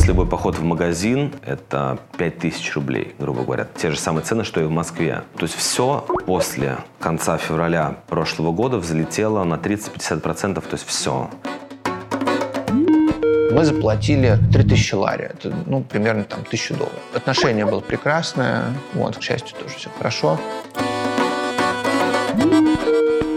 Сейчас любой поход в магазин – это 5000 рублей, грубо говоря. Те же самые цены, что и в Москве. То есть все после конца февраля прошлого года взлетело на 30-50%, то есть все. Мы заплатили 3000 лари, это ну, примерно там 1000 долларов. Отношение было прекрасное, вот, к счастью, тоже все хорошо.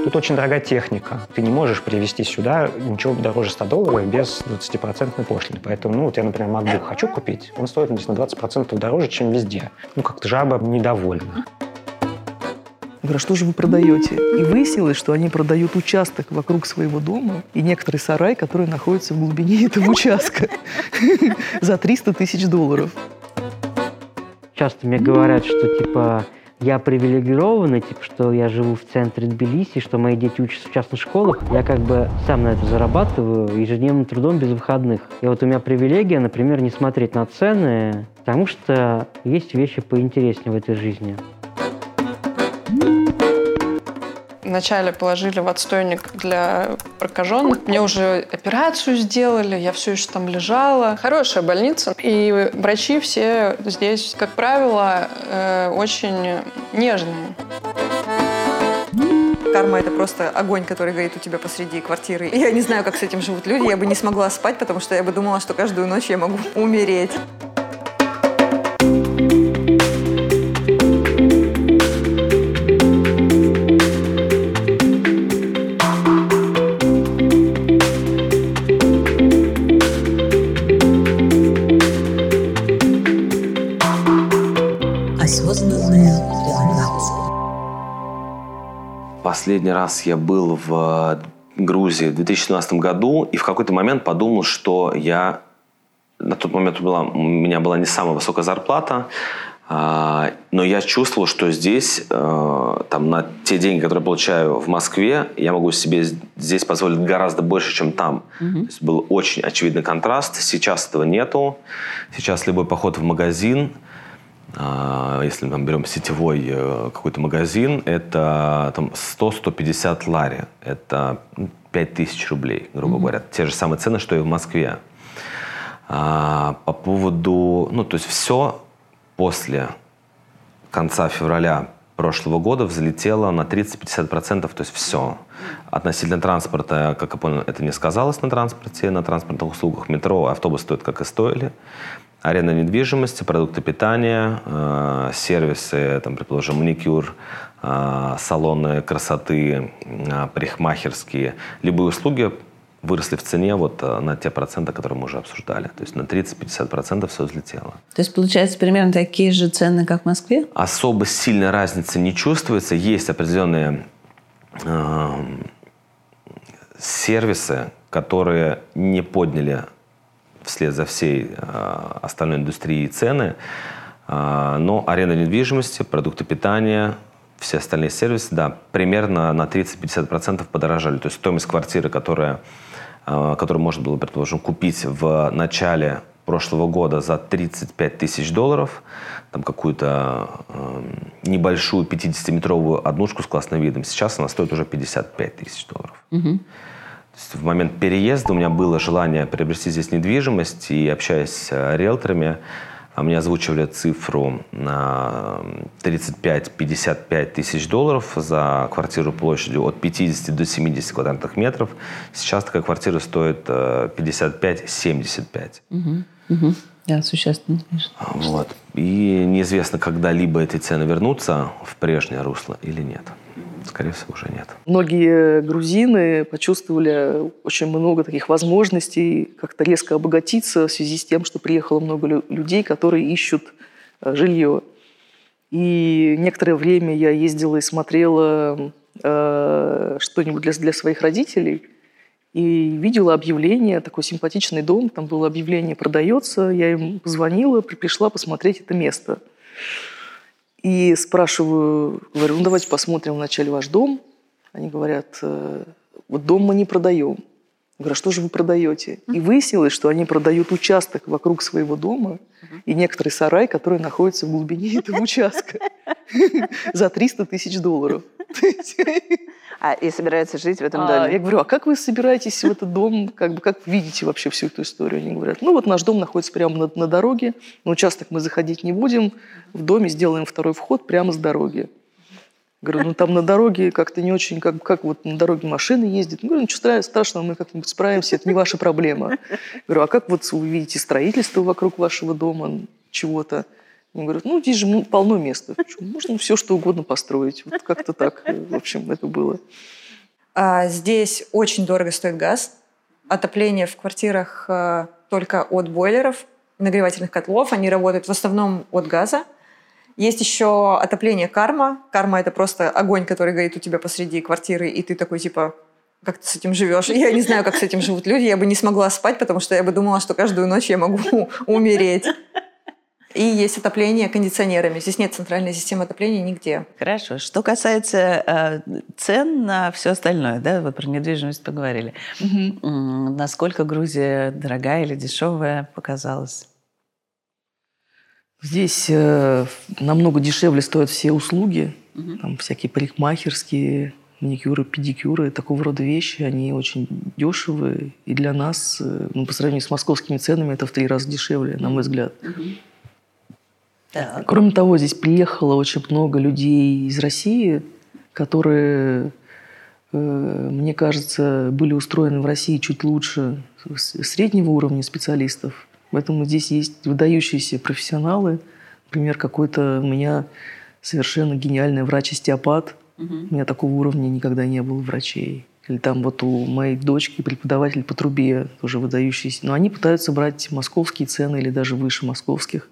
Тут очень дорогая техника. Ты не можешь привезти сюда ничего дороже 100 долларов без 20% пошлины. Поэтому, ну, вот я, например, MacBook хочу купить, он стоит здесь на 20% дороже, чем везде. Ну, как-то жаба недовольна. Говорю, а что же вы продаете? И выяснилось, что они продают участок вокруг своего дома и некоторый сарай, который находится в глубине этого участка за 300 тысяч долларов. Часто мне говорят, что типа я привилегированный, типа, что я живу в центре Тбилиси, что мои дети учатся в частных школах. Я как бы сам на это зарабатываю ежедневным трудом без выходных. И вот у меня привилегия, например, не смотреть на цены, потому что есть вещи поинтереснее в этой жизни. Вначале положили в отстойник для прокаженных. Мне уже операцию сделали, я все еще там лежала. Хорошая больница. И врачи все здесь, как правило, э, очень нежные. Карма — это просто огонь, который горит у тебя посреди квартиры. Я не знаю, как с этим живут люди. Я бы не смогла спать, потому что я бы думала, что каждую ночь я могу умереть. Последний раз я был в Грузии в 2017 году и в какой-то момент подумал, что я... На тот момент была, у меня была не самая высокая зарплата, а, но я чувствовал, что здесь, э, там, на те деньги, которые я получаю в Москве, я могу себе здесь позволить гораздо больше, чем там. Mm-hmm. То есть был очень очевидный контраст. Сейчас этого нету. Сейчас любой поход в магазин – если мы берем сетевой э, какой-то магазин, это там 100-150 лари. Это 5000 ну, рублей, грубо mm-hmm. говоря. Те же самые цены, что и в Москве. А, по поводу... Ну, то есть все после конца февраля прошлого года взлетело на 30-50%, то есть все. Относительно транспорта, как я понял, это не сказалось на транспорте, на транспортных услугах метро, автобус стоит как и стоили аренда недвижимости, продукты питания, э, сервисы, там, предположим, маникюр, э, салоны красоты, э, парикмахерские, любые услуги выросли в цене вот на те проценты, которые мы уже обсуждали. То есть на 30-50% все взлетело. То есть получается примерно такие же цены, как в Москве? Особо сильной разницы не чувствуется. Есть определенные э, сервисы, которые не подняли вслед за всей а, остальной индустрией цены. А, но аренда недвижимости, продукты питания, все остальные сервисы, да, примерно на 30-50% подорожали. То есть стоимость квартиры, которая, а, которую можно было, предположим, купить в начале прошлого года за 35 тысяч долларов, там какую-то э, небольшую 50-метровую однушку с классным видом, сейчас она стоит уже 55 тысяч долларов. Угу в момент переезда у меня было желание приобрести здесь недвижимость, и общаясь с э, риэлторами, а мне озвучивали цифру на 35-55 тысяч долларов за квартиру площадью от 50 до 70 квадратных метров. Сейчас такая квартира стоит 55-75. Угу, угу. Да, существенно, конечно. Вот. И неизвестно, когда-либо эти цены вернутся в прежнее русло или нет. Скорее всего, уже нет. Многие грузины почувствовали очень много таких возможностей как-то резко обогатиться в связи с тем, что приехало много людей, которые ищут э, жилье. И некоторое время я ездила и смотрела э, что-нибудь для, для своих родителей. И видела объявление, такой симпатичный дом, там было объявление «продается». Я им позвонила, пришла посмотреть это место. И спрашиваю, говорю, ну давайте посмотрим вначале ваш дом. Они говорят, «Э, вот дом мы не продаем. Я говорю, а что же вы продаете? И выяснилось, что они продают участок вокруг своего дома и некоторый сарай, который находится в глубине этого участка за 300 тысяч долларов. А, и собираются жить в этом А, доме. я говорю, а как вы собираетесь в этот дом, как бы, как видите вообще всю эту историю? Они говорят, ну вот наш дом находится прямо на, на дороге, на участок мы заходить не будем, в доме сделаем второй вход прямо с дороги. Говорю, ну там на дороге как-то не очень, как, как вот на дороге машины ездят. Ну, говорю, ничего стра- страшного, мы как-нибудь справимся, это не ваша проблема. Говорю, а как вот вы видите строительство вокруг вашего дома, чего-то? Они говорят, ну здесь же полно места, можно все что угодно построить. Вот как-то так, в общем, это было. А здесь очень дорого стоит газ. Отопление в квартирах э, только от бойлеров, нагревательных котлов. Они работают в основном от газа. Есть еще отопление карма. Карма – это просто огонь, который горит у тебя посреди квартиры, и ты такой, типа, как ты с этим живешь? Я не знаю, как с этим живут люди. Я бы не смогла спать, потому что я бы думала, что каждую ночь я могу умереть. И есть отопление кондиционерами. Здесь нет центральной системы отопления нигде. Хорошо. Что касается э, цен на все остальное, да, вот про недвижимость поговорили. М, Насколько Грузия дорогая или дешевая показалась? Здесь э, намного дешевле стоят все услуги, там всякие парикмахерские, маникюры, педикюры, такого рода вещи, они очень дешевые. И для нас, э, ну, по сравнению с московскими ценами, это в три раза дешевле, на мой взгляд. Так. Кроме того, здесь приехало очень много людей из России, которые, э, мне кажется, были устроены в России чуть лучше среднего уровня специалистов. Поэтому здесь есть выдающиеся профессионалы. Например, какой-то у меня совершенно гениальный врач-остеопат. У меня такого уровня никогда не было врачей. Или там вот у моей дочки преподаватель по трубе, тоже выдающийся. Но они пытаются брать московские цены или даже выше московских,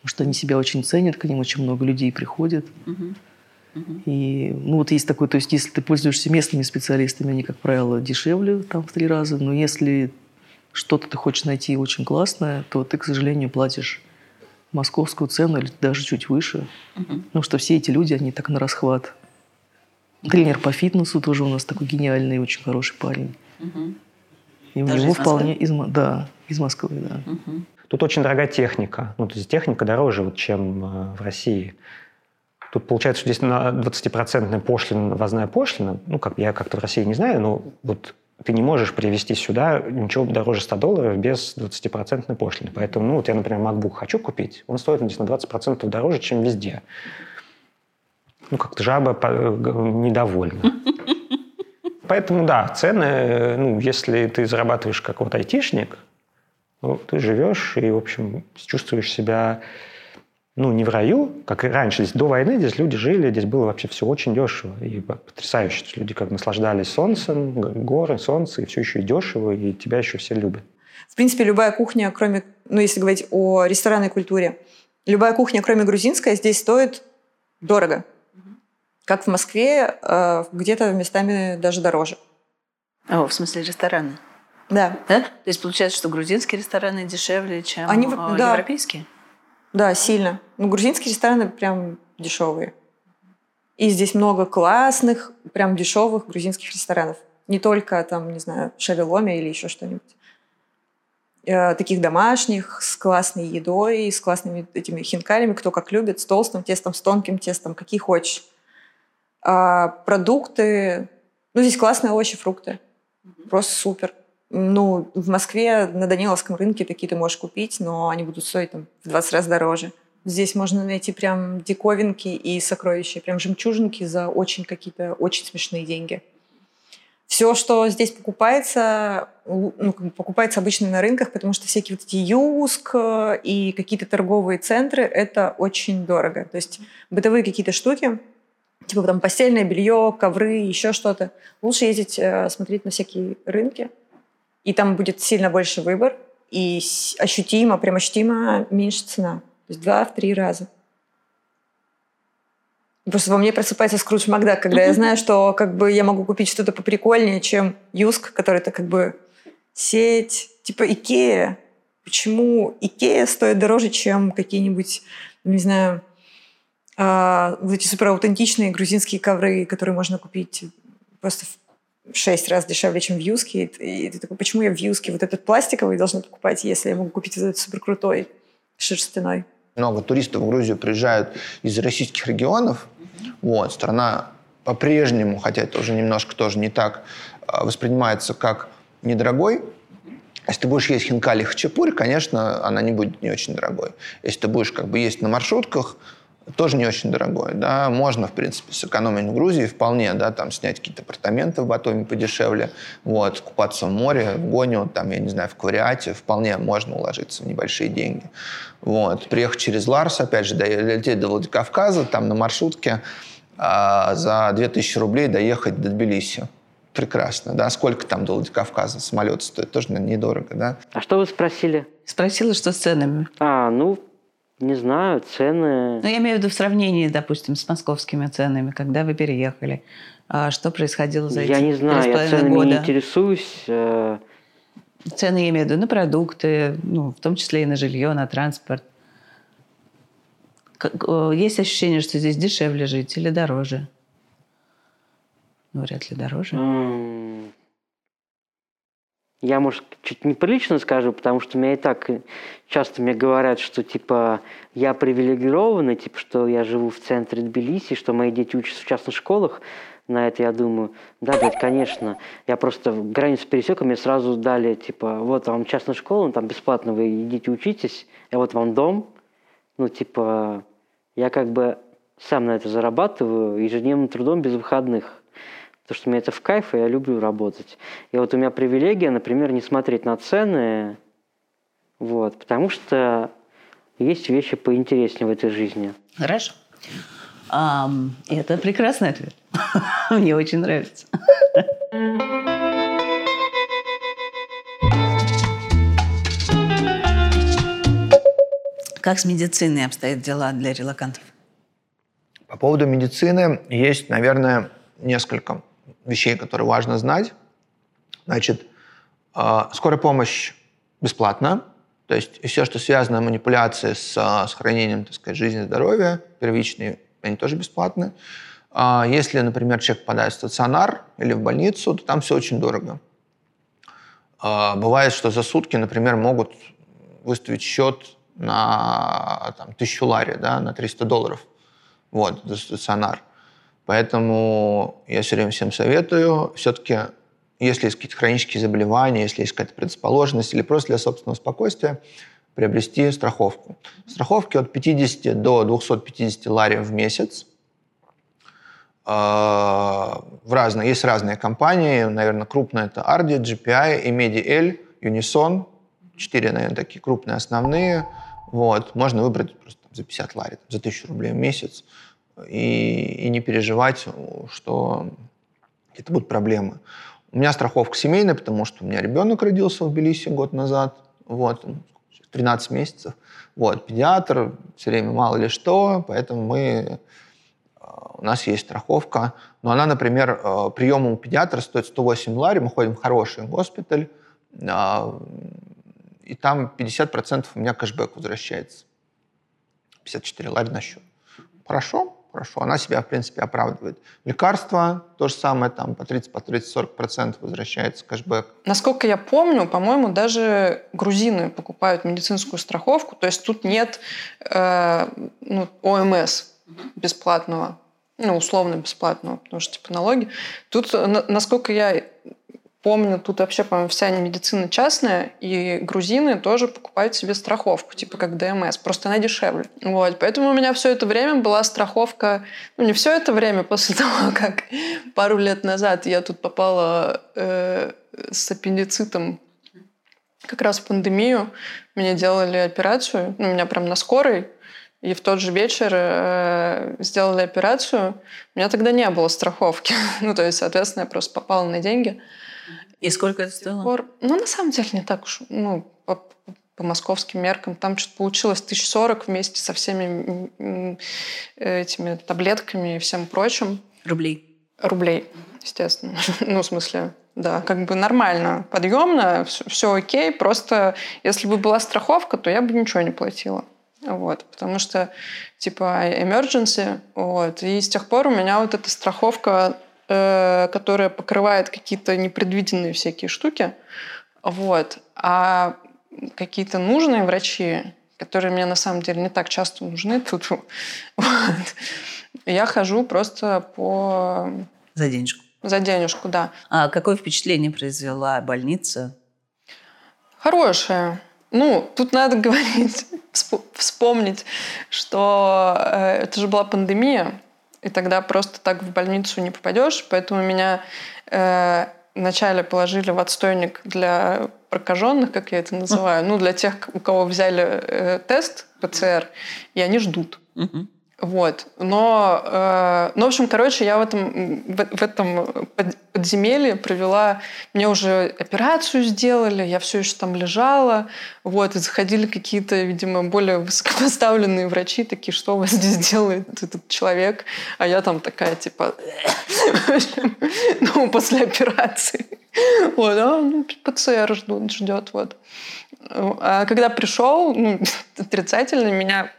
потому что они себя очень ценят, к ним очень много людей приходит. И, ну, вот есть такой, то есть, если ты пользуешься местными специалистами, они, как правило, дешевле там в три раза, но если что-то ты хочешь найти очень классное, то ты, к сожалению, платишь московскую цену или даже чуть выше. Потому что все эти люди, они так на расхват. Тренер по фитнесу тоже у нас такой гениальный, очень хороший парень. И у него из вполне из, да, из Москвы, да. Тут очень дорогая техника. Ну, то есть техника дороже, вот, чем э, в России. Тут получается, что здесь на 20% пошлина, ввозная пошлина, ну, как я как-то в России не знаю, но вот ты не можешь привезти сюда ничего дороже 100 долларов без 20% пошлины. Поэтому, ну, вот я, например, MacBook хочу купить, он стоит здесь на 20% дороже, чем везде. Ну, как-то жаба э, недовольна. Поэтому, да, цены, э, ну, если ты зарабатываешь как вот айтишник, ну, ты живешь и, в общем, чувствуешь себя, ну, не в раю, как и раньше. Здесь до войны здесь люди жили, здесь было вообще все очень дешево и потрясающе. Люди как наслаждались солнцем, горы, солнце, и все еще и дешево, и тебя еще все любят. В принципе, любая кухня, кроме, ну, если говорить о ресторанной культуре, любая кухня, кроме грузинской, здесь стоит дорого. Как в Москве, э, где-то местами даже дороже. О, в смысле рестораны? Да, Да? То есть получается, что грузинские рестораны дешевле, чем Они э, да. европейские? да, сильно. Ну, грузинские рестораны прям дешевые. И здесь много классных, прям дешевых грузинских ресторанов. Не только там, не знаю, шавеломи или еще что-нибудь. Э, Таких домашних, с классной едой, с классными этими хинкалями, кто как любит, с толстым тестом, с тонким тестом, какие хочешь. А продукты... Ну, здесь классные овощи, фрукты. Просто супер. Ну, в Москве на Даниловском рынке такие ты можешь купить, но они будут стоить там, в 20 раз дороже. Здесь можно найти прям диковинки и сокровища, прям жемчужинки за очень какие-то очень смешные деньги. Все, что здесь покупается, ну, покупается обычно на рынках, потому что всякие вот эти юск э, и какие-то торговые центры, это очень дорого. То есть бытовые какие-то штуки, типа там постельное белье, ковры, еще что-то. Лучше ездить э, смотреть на всякие рынки, и там будет сильно больше выбор, и ощутимо, прям ощутимо меньше цена. То есть два в три раза. Просто во мне просыпается Скрудж Макдак, когда я знаю, что как бы я могу купить что-то поприкольнее, чем JYSK, который это как бы сеть, типа Икея. Почему Икея стоит дороже, чем какие-нибудь, не знаю, а, вот эти супер аутентичные грузинские ковры, которые можно купить просто в шесть раз дешевле, чем в Юске. И ты такой, почему я в Юске вот этот пластиковый должна покупать, если я могу купить этот супер крутой шерстяной? Много туристов в Грузию приезжают из российских регионов. Вот, страна по-прежнему, хотя это уже немножко тоже не так, а, воспринимается как недорогой. Если ты будешь есть хинкали хачапури, конечно, она не будет не очень дорогой. Если ты будешь как бы есть на маршрутках, тоже не очень дорогой, да, можно, в принципе, сэкономить в Грузии вполне, да, там снять какие-то апартаменты в Батуми подешевле, вот, купаться в море, в Гоню, там, я не знаю, в Квариате, вполне можно уложиться в небольшие деньги, вот, приехать через Ларс, опять же, долететь до Владикавказа, там, на маршрутке, а, за 2000 рублей доехать до Тбилиси, прекрасно, да, сколько там до Владикавказа самолет стоит, тоже наверное, недорого, да. А что вы спросили? Спросила, что с ценами. А, ну, не знаю, цены... Ну, я имею в виду в сравнении, допустим, с московскими ценами, когда вы переехали. А что происходило за эти Я не знаю, я ценами года? не интересуюсь. Э. Цены я имею в виду на продукты, ну, в том числе и на жилье, на транспорт. Есть ощущение, что здесь дешевле жить или дороже? Ну, вряд ли дороже. Mm. Я, может, чуть неприлично скажу, потому что меня и так часто мне говорят, что, типа, я привилегированный, типа, что я живу в центре Тбилиси, что мои дети учатся в частных школах. На это я думаю, да, блядь, конечно. Я просто границу пересек, и мне сразу дали, типа, вот вам частная школа, там бесплатно вы идите учитесь, а вот вам дом. Ну, типа, я как бы сам на это зарабатываю ежедневным трудом без выходных. Потому что мне это в кайф, и я люблю работать. И вот у меня привилегия, например, не смотреть на цены, вот, потому что есть вещи поинтереснее в этой жизни. Хорошо. А, это прекрасный ответ. Мне очень нравится. Как с медициной обстоят дела для релакантов? По поводу медицины есть, наверное, несколько вещей, которые важно знать. Значит, а, скорая помощь бесплатна, то есть все, что связано манипуляции с а, сохранением, так сказать, жизни и здоровья, первичные, они тоже бесплатны. А, если, например, человек попадает в стационар или в больницу, то там все очень дорого. Бывает, что за сутки, например, могут выставить счет на там, тысячу лари, да, на 300 долларов. Вот, за стационар. Поэтому я все время всем советую, все-таки, если есть какие-то хронические заболевания, если есть какая-то предрасположенность или просто для собственного спокойствия, приобрести страховку. Страховки от 50 до 250 лари в месяц. А, в разные, есть разные компании, наверное, крупные это Ardi, GPI, и MediL, Unison. Четыре, наверное, такие крупные основные. Вот. Можно выбрать просто за 50 лари, за 1000 рублей в месяц и, и не переживать, что это будут проблемы. У меня страховка семейная, потому что у меня ребенок родился в Тбилиси год назад, вот, 13 месяцев. Вот, педиатр, все время мало ли что, поэтому мы, э, у нас есть страховка. Но она, например, э, прием у педиатра стоит 108 лари, мы ходим в хороший госпиталь, а, и там 50% у меня кэшбэк возвращается. 54 лари на счет. Хорошо, хорошо. Она себя, в принципе, оправдывает. Лекарства, то же самое, там по 30, по 30-40 процентов возвращается кэшбэк. Насколько я помню, по-моему, даже грузины покупают медицинскую страховку, то есть тут нет э, ну, ОМС бесплатного, ну, условно бесплатного, потому что, типа, налоги. Тут, насколько я помню, тут вообще, по-моему, вся медицина частная, и грузины тоже покупают себе страховку, типа как ДМС, просто она дешевле. Вот, поэтому у меня все это время была страховка, ну не все это время, после того, как пару лет назад я тут попала э, с аппендицитом как раз в пандемию, мне делали операцию, ну, у меня прям на скорой, и в тот же вечер э, сделали операцию. У меня тогда не было страховки. ну, то есть, соответственно, я просто попала на деньги. И сколько это стоило? Пор... Ну, на самом деле, не так уж, ну, по, по московским меркам. Там что-то получилось 1040 вместе со всеми этими таблетками и всем прочим. Рублей? Рублей, естественно. ну, в смысле, да, как бы нормально, подъемно, все, все окей. Просто если бы была страховка, то я бы ничего не платила. Вот, потому что, типа, emergency, вот. И с тех пор у меня вот эта страховка Э, которая покрывает какие-то непредвиденные всякие штуки. Вот. А какие-то нужные врачи, которые мне на самом деле не так часто нужны тут, вот, Я хожу просто по... За денежку. За денежку, да. А какое впечатление произвела больница? Хорошее. Ну, тут надо говорить, вспомнить, что э, это же была пандемия, и тогда просто так в больницу не попадешь, поэтому меня э, вначале положили в отстойник для прокаженных, как я это называю, ну, для тех, у кого взяли э, тест ПЦР, и они ждут. Угу. Вот. Но, э, ну, в общем, короче, я в этом, в, в этом подземелье провела... Мне уже операцию сделали, я все еще там лежала. Вот, и заходили какие-то, видимо, более высокопоставленные врачи, такие, что у вас здесь делает этот человек? А я там такая, типа... Ну, после операции. Вот, а, ну, ПЦР ждет, вот. А когда пришел, ну, отрицательно, меня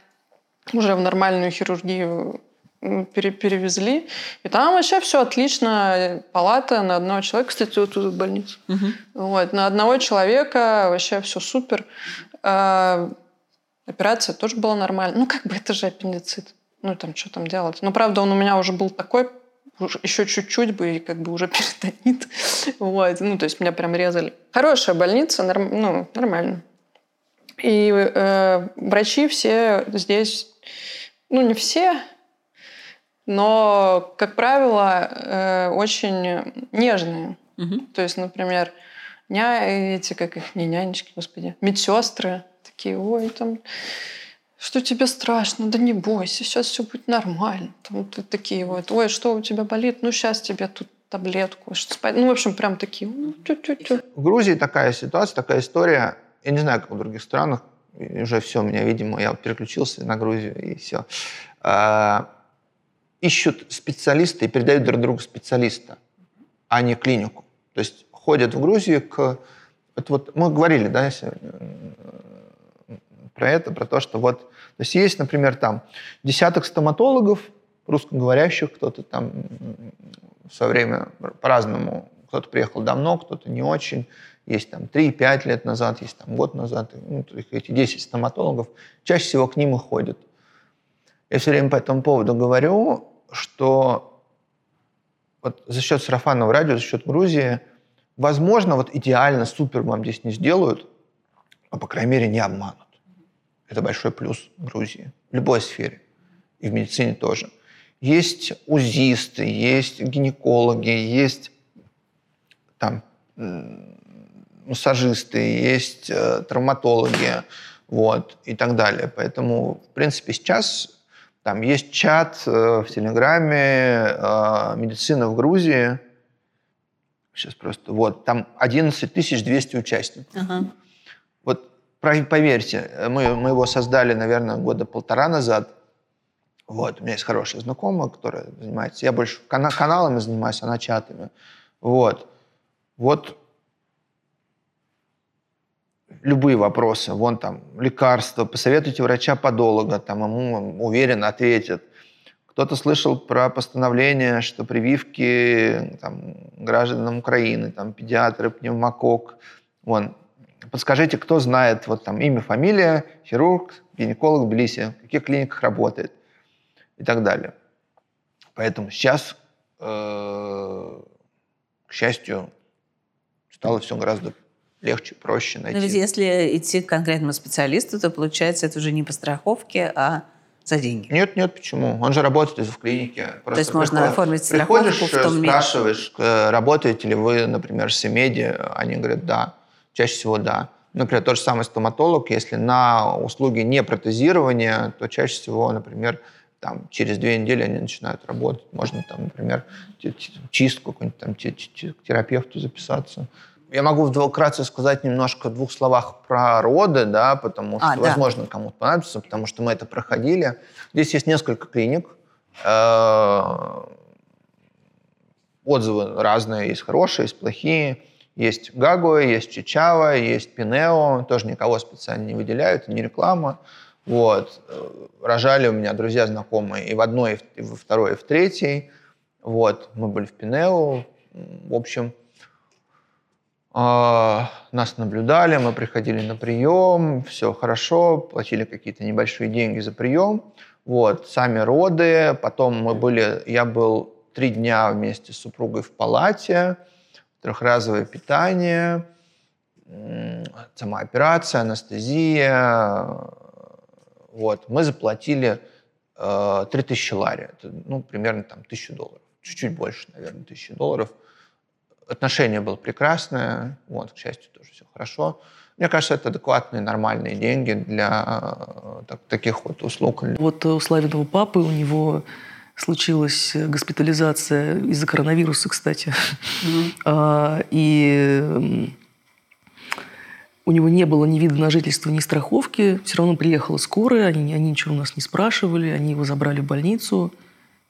уже в нормальную хирургию пере перевезли. И там вообще все отлично. Палата на одного человека. Кстати, вот тут больница. Угу. Вот, на одного человека вообще все супер. А, операция тоже была нормальная. Ну, как бы это же аппендицит. Ну, там, что там делать? Но, правда, он у меня уже был такой, еще чуть-чуть бы, и как бы уже перитонит. Вот. Ну, то есть меня прям резали. Хорошая больница, норм, ну, нормально. И э, врачи все здесь ну, не все, но, как правило, э, очень нежные. Угу. То есть, например, ня эти, как их, не нянечки, господи, медсестры такие, ой, там, что тебе страшно? Да не бойся, сейчас все будет нормально. Там вот такие вот, ой, что у тебя болит? Ну, сейчас тебе тут таблетку, что спать. Ну, в общем, прям такие. Тю -тю -тю. В Грузии такая ситуация, такая история. Я не знаю, как в других странах уже все, меня, видимо, я переключился на Грузию, и все. А, ищут специалиста и передают друг другу специалиста, а не клинику. То есть ходят в Грузию к... Это вот мы говорили, да, про это, про то, что вот... То есть есть, например, там десяток стоматологов, русскоговорящих, кто-то там в свое время по-разному, кто-то приехал давно, кто-то не очень, есть там 3-5 лет назад, есть там год назад, ну, эти 10 стоматологов, чаще всего к ним и ходят. Я все время по этому поводу говорю, что вот за счет сарафанного радио, за счет Грузии, возможно, вот идеально, супер вам здесь не сделают, а по крайней мере не обманут. Это большой плюс Грузии в любой сфере. И в медицине тоже. Есть узисты, есть гинекологи, есть там массажисты, есть э, травматологи, вот, и так далее. Поэтому, в принципе, сейчас там есть чат э, в Телеграме э, «Медицина в Грузии». Сейчас просто, вот, там 11 200 участников. Ага. Вот, поверьте, мы, мы его создали, наверное, года полтора назад. Вот, у меня есть хорошая знакомая, которая занимается. Я больше каналами занимаюсь, она чатами. Вот. Вот любые вопросы. Вон там лекарства, посоветуйте врача-подолога, там ему уверенно ответят. Кто-то слышал про постановление, что прививки там, гражданам Украины, там, педиатры, пневмокок. Вон, подскажите, кто знает вот там имя, фамилия, хирург, гинеколог в Тбилиси, в каких клиниках работает и так далее. Поэтому сейчас, э, к счастью, стало все гораздо легче, проще найти. Но ведь если идти к конкретному специалисту, то получается это уже не по страховке, а за деньги. Нет, нет, почему? Он же работает в клинике. Просто то есть можно оформить страховку приходишь, в том спрашиваешь, э, работаете ли вы, например, с Эмеди, они говорят, да. Чаще всего да. Например, тот же самый стоматолог, если на услуги не протезирования, то чаще всего, например, там, через две недели они начинают работать. Можно, там, например, чистку какую-нибудь там, терапевту записаться. Я могу вкратце сказать немножко в двух словах про роды, да, потому а, что, а, возможно, да. кому-то понадобится, потому что мы это проходили. Здесь есть несколько клиник. Э, отзывы разные, есть хорошие, есть плохие. Есть Гагуа, есть Чичава, есть Пинео, тоже никого специально не выделяют, не реклама. Вот. Рожали у меня друзья знакомые и в одной, и во второй, и в третьей. Вот. Мы были в Пинео. В общем, А, Нас наблюдали, мы приходили на прием, все хорошо, платили какие-то небольшие деньги за прием. Вот, сами роды, потом мы были, я был три дня вместе с супругой в палате, трехразовое питание, сама операция, анестезия. Вот, мы заплатили э, 3000 лари, это, ну, примерно там 1000 долларов, чуть-чуть больше, наверное, 1000 долларов. Отношение было прекрасное, вот, к счастью, тоже все хорошо. Мне кажется, это адекватные, нормальные деньги для э, так- таких вот услуг. Вот у Славиного папы у него случилась госпитализация из-за коронавируса, кстати. А, И у него не было ни вида на жительство, ни страховки. Все равно приехала скорая, они, они ничего у нас не спрашивали, они его забрали в больницу.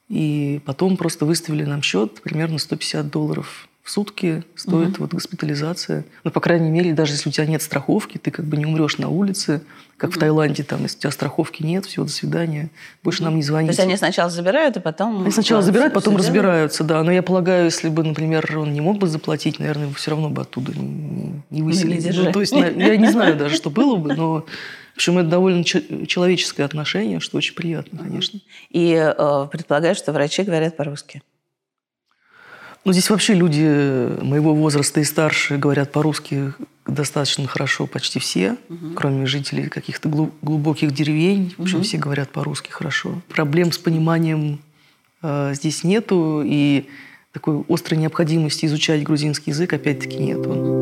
И потом просто выставили нам счет, примерно 150 долларов в сутки стоит вот госпитализация. Ну, по крайней мере, даже если у тебя нет страховки, ты как бы не умрешь на улице, как в Таиланде, там, если у тебя страховки нет, все, до свидания, больше нам не То звоните. есть они сначала забирают, а потом... Они сначала забирают, потом делают? разбираются, да. Но я полагаю, если бы, например, он не мог бы заплатить, наверное, его все равно бы оттуда не, выселили. Ну, то есть я не знаю даже, что было бы, но в общем, это довольно че- человеческое отношение, что очень приятно, конечно. И э, предполагаю, что врачи говорят по-русски. Ну, здесь вообще люди моего возраста и старше говорят по-русски достаточно хорошо почти все, кроме жителей каких-то глу- глубоких деревень. В общем, все говорят по-русски хорошо. Проблем с пониманием э, здесь нету, и такой острой необходимости изучать грузинский язык опять-таки нету.